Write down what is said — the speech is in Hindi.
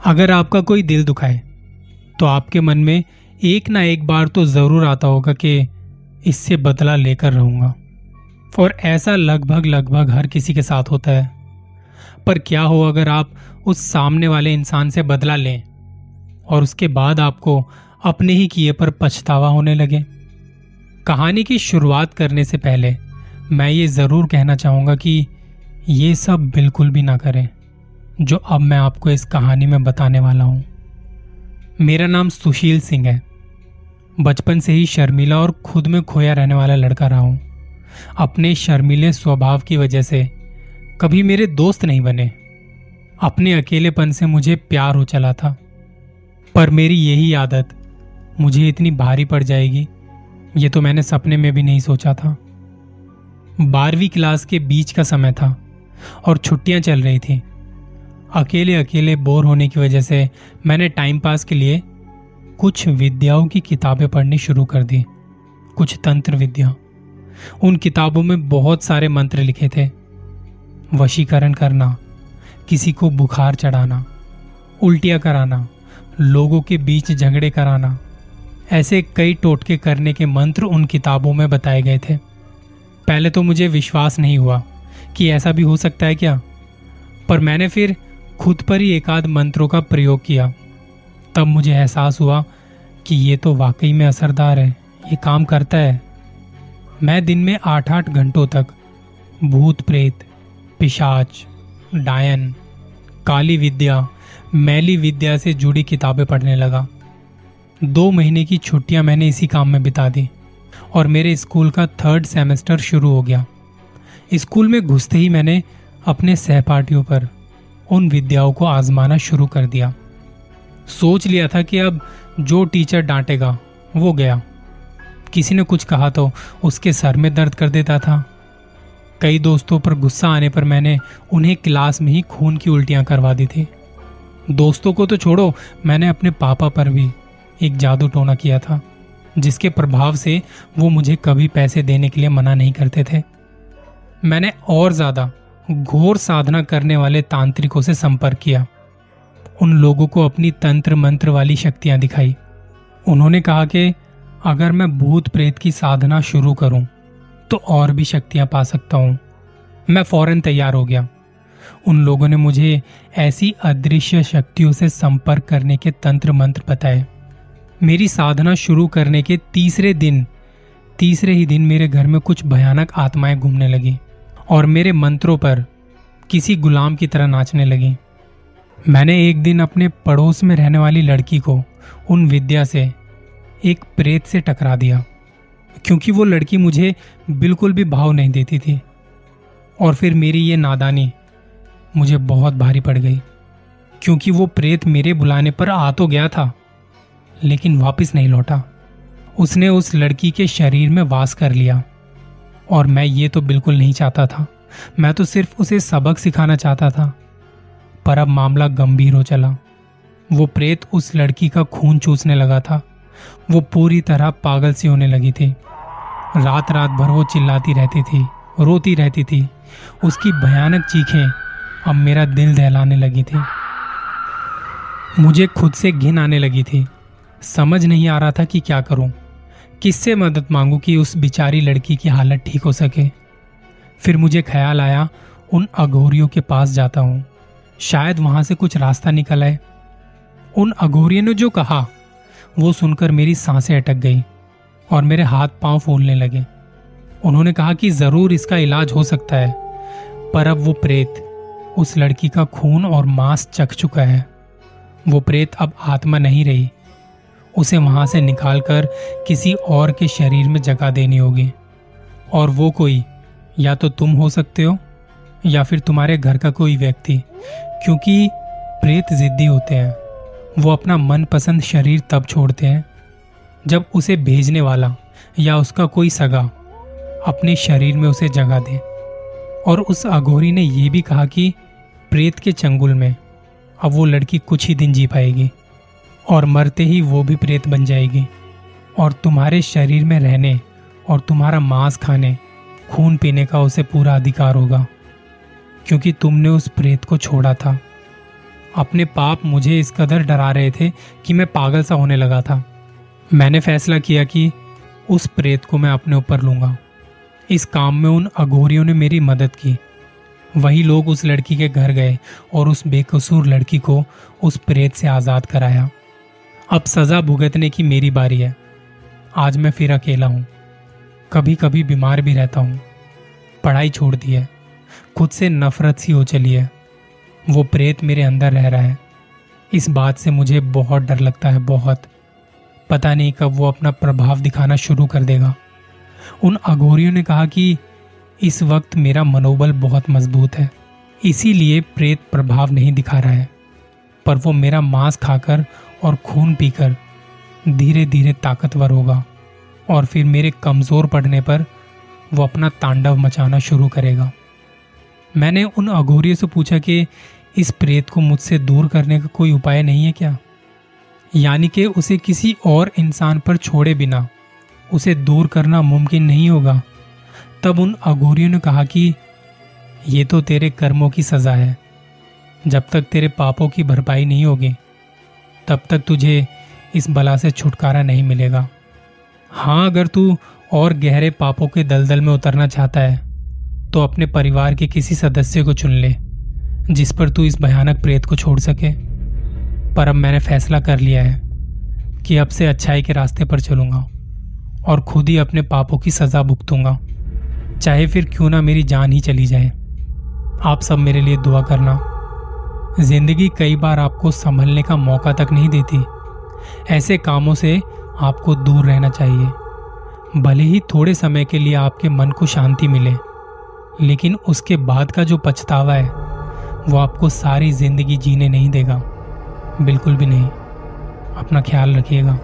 अगर आपका कोई दिल दुखाए तो आपके मन में एक ना एक बार तो ज़रूर आता होगा कि इससे बदला लेकर रहूँगा। और ऐसा लगभग लगभग हर किसी के साथ होता है। पर क्या हो अगर आप उस सामने वाले इंसान से बदला लें, और उसके बाद आपको अपने ही किए पर पछतावा होने लगे? कहानी की शुरुआत करने से पहले मैं ये ज़रूर कहना चाहूँगा कि ये सब बिल्कुल भी ना करें। जो अब मैं आपको इस कहानी में बताने वाला हूँ। मेरा नाम सुशील सिंह है। बचपन से ही शर्मिला और खुद में खोया रहने वाला लड़का रहा हूँ। अपने शर्मिले स्वभाव की वजह से कभी मेरे दोस्त नहीं बने। अपने अकेलेपन से मुझे प्यार हो चला था। पर मेरी यही आदत मुझे इतनी भारी पड़ जाएगी, ये तो मैंने सपने में भी नहीं सोचा था। बारहवीं क्लास के बीच का समय था और छुट्टियाँ चल रही थी। अकेले अकेले बोर होने की वजह से मैंने टाइम पास के लिए कुछ विद्याओं की किताबें पढ़नी शुरू कर दी। कुछ तंत्र विद्या। उन किताबों में बहुत सारे मंत्र लिखे थे। वशीकरण करना, किसी को बुखार चढ़ाना, उल्टियाँ कराना, लोगों के बीच झगड़े कराना, ऐसे कई टोटके करने के मंत्र उन किताबों में बताए गए थे। पहले तो मुझे विश्वास नहीं हुआ कि ऐसा भी हो सकता है क्या। पर मैंने फिर खुद पर ही एकाध मंत्रों का प्रयोग किया। तब मुझे एहसास हुआ कि ये तो वाकई में असरदार है। ये काम करता है। मैं दिन में आठ आठ घंटों तक भूत प्रेत, पिशाच, डायन, काली विद्या, मैली विद्या से जुड़ी किताबें पढ़ने लगा। दो महीने की छुट्टियाँ मैंने इसी काम में बिता दी और मेरे स्कूल का थर्ड सेमेस्टर शुरू हो गया। स्कूल में घुसते ही मैंने अपने सहपाठियों पर उन विद्याओं को आजमाना शुरू कर दिया। सोच लिया था कि अब जो टीचर डांटेगा, वो गया। किसी ने कुछ कहा तो उसके सर में दर्द कर देता था। कई दोस्तों पर गुस्सा आने पर मैंने उन्हें क्लास में ही खून की उल्टियाँ करवा दी थी। दोस्तों को तो छोड़ो, मैंने अपने पापा पर भी एक जादू टोना किया था, जिसके प्रभाव से वो मुझे कभी पैसे देने के लिए मना नहीं करते थे। मैंने और ज़्यादा घोर साधना करने वाले तांत्रिकों से संपर्क किया। उन लोगों को अपनी तंत्र मंत्र वाली शक्तियाँ दिखाई। उन्होंने कहा कि, अगर मैं भूत प्रेत की साधना शुरू करूँ तो और भी शक्तियाँ पा सकता हूँ। मैं फ़ौरन तैयार हो गया। उन लोगों ने मुझे ऐसी अदृश्य शक्तियों से संपर्क करने के तंत्र मंत्र बताए। मेरी साधना शुरू करने के तीसरे दिन, तीसरे ही दिन मेरे घर में कुछ भयानक आत्माएँ घूमने लगी। और मेरे मंत्रों पर किसी गुलाम की तरह नाचने लगी। मैंने एक दिन अपने पड़ोस में रहने वाली लड़की को उन विद्या से, एक प्रेत से टकरा दिया, क्योंकि वो लड़की मुझे बिल्कुल भी भाव नहीं देती थी। और फिर मेरी ये नादानी मुझे बहुत भारी पड़ गई, क्योंकि वो प्रेत मेरे बुलाने पर आ तो गया था, लेकिन वापस नहीं लौटा। उसने उस लड़की के शरीर में वास कर लिया। और मैं ये तो बिल्कुल नहीं चाहता था। मैं तो सिर्फ़ उसे सबक सिखाना चाहता था। पर अब मामला गंभीर हो चला। वो प्रेत उस लड़की का खून चूसने लगा था। वो पूरी तरह पागल सी होने लगी थी। रात रात भर वो चिल्लाती रहती थी, रोती रहती थी। उसकी भयानक चीखें अब मेरा दिल दहलाने लगी थी। मुझे खुद से घिन आने लगी थी। समझ नहीं आ रहा था कि क्या करूँ। किससे मदद मांगू कि उस बिचारी लड़की की हालत ठीक हो सके? फिर मुझे ख्याल आया, उन अघोरियों के पास जाता हूँ। शायद वहाँ से कुछ रास्ता निकल आए। उन अघोरियों ने जो कहा, वो सुनकर मेरी साँसें अटक गई और मेरे हाथ पाँव फूलने लगे। उन्होंने कहा कि ज़रूर इसका इलाज हो सकता है, पर अब वो प्रेत, उस लड़की का खून और मांस चख चुका है। वो प्रेत अब आत्मा नहीं रही। उसे वहाँ से निकालकर किसी और के शरीर में जगह देनी होगी। और वो कोई, या तो तुम हो सकते हो, या फिर तुम्हारे घर का कोई व्यक्ति, क्योंकि प्रेत जिद्दी होते हैं। वो अपना मनपसंद शरीर तब छोड़ते हैं, जब उसे भेजने वाला या उसका कोई सगा अपने शरीर में उसे जगह दे। और उस अघोरी ने यह भी कहा कि प्रेत के चंगुल में अब वो लड़की कुछ ही दिन जी पाएगी। और मरते ही वो भी प्रेत बन जाएगी। और तुम्हारे शरीर में रहने और तुम्हारा मांस खाने, खून पीने का उसे पूरा अधिकार होगा, क्योंकि तुमने उस प्रेत को छोड़ा था। अपने पाप मुझे इस कदर डरा रहे थे कि मैं पागल सा होने लगा था। मैंने फैसला किया कि उस प्रेत को मैं अपने ऊपर लूँगा। इस काम में उन अघोरियों ने मेरी मदद की। वही लोग उस लड़की के घर गए और उस बेकसूर लड़की को उस प्रेत से आज़ाद कराया। अब सज़ा भुगतने की मेरी बारी है। आज मैं फिर अकेला हूँ। कभी कभी बीमार भी रहता हूँ। पढ़ाई छोड़ दी है। खुद से नफरत सी हो चली है। वो प्रेत मेरे अंदर रह रहा है। इस बात से मुझे बहुत डर लगता है, बहुत। पता नहीं कब वो अपना प्रभाव दिखाना शुरू कर देगा। उन अघोरियों ने कहा कि इस वक्त मेरा मनोबल बहुत मज़बूत है। इसीलिए प्रेत प्रभाव नहीं दिखा रहा है। पर वो मेरा मांस खाकर और खून पीकर धीरे धीरे ताकतवर होगा और फिर मेरे कमज़ोर पड़ने पर वो अपना तांडव मचाना शुरू करेगा। मैंने उन अघोरियों से पूछा कि इस प्रेत को मुझसे दूर करने का कोई उपाय नहीं है क्या? यानी कि उसे किसी और इंसान पर छोड़े बिना उसे दूर करना मुमकिन नहीं होगा। तब उन अघोरियों ने कहा कि ये तो तेरे कर्मों की सजा है, जब तक तेरे पापों की भरपाई नहीं होगी। तब तक तुझे इस बला से छुटकारा नहीं मिलेगा। हाँ अगर तू और गहरे पापों के दलदल में उतरना चाहता है तो अपने परिवार के किसी सदस्य को चुन ले, जिस पर तू इस भयानक प्रेत को छोड़ सके। पर अब मैंने फैसला कर लिया है कि अब से अच्छाई के रास्ते पर चलूँगा और खुद ही अपने पापों की सजा भुगतूँगा। चाहे फिर क्यों ना मेरी जान ही चली जाए। आप सब मेरे लिए दुआ करना। ज़िंदगी कई बार आपको संभलने का मौका तक नहीं देती। ऐसे कामों से आपको दूर रहना चाहिए। भले ही थोड़े समय के लिए आपके मन को शांति मिले, लेकिन उसके बाद का जो पछतावा है, वो आपको सारी ज़िंदगी जीने नहीं देगा। बिल्कुल भी नहीं। अपना ख्याल रखिएगा।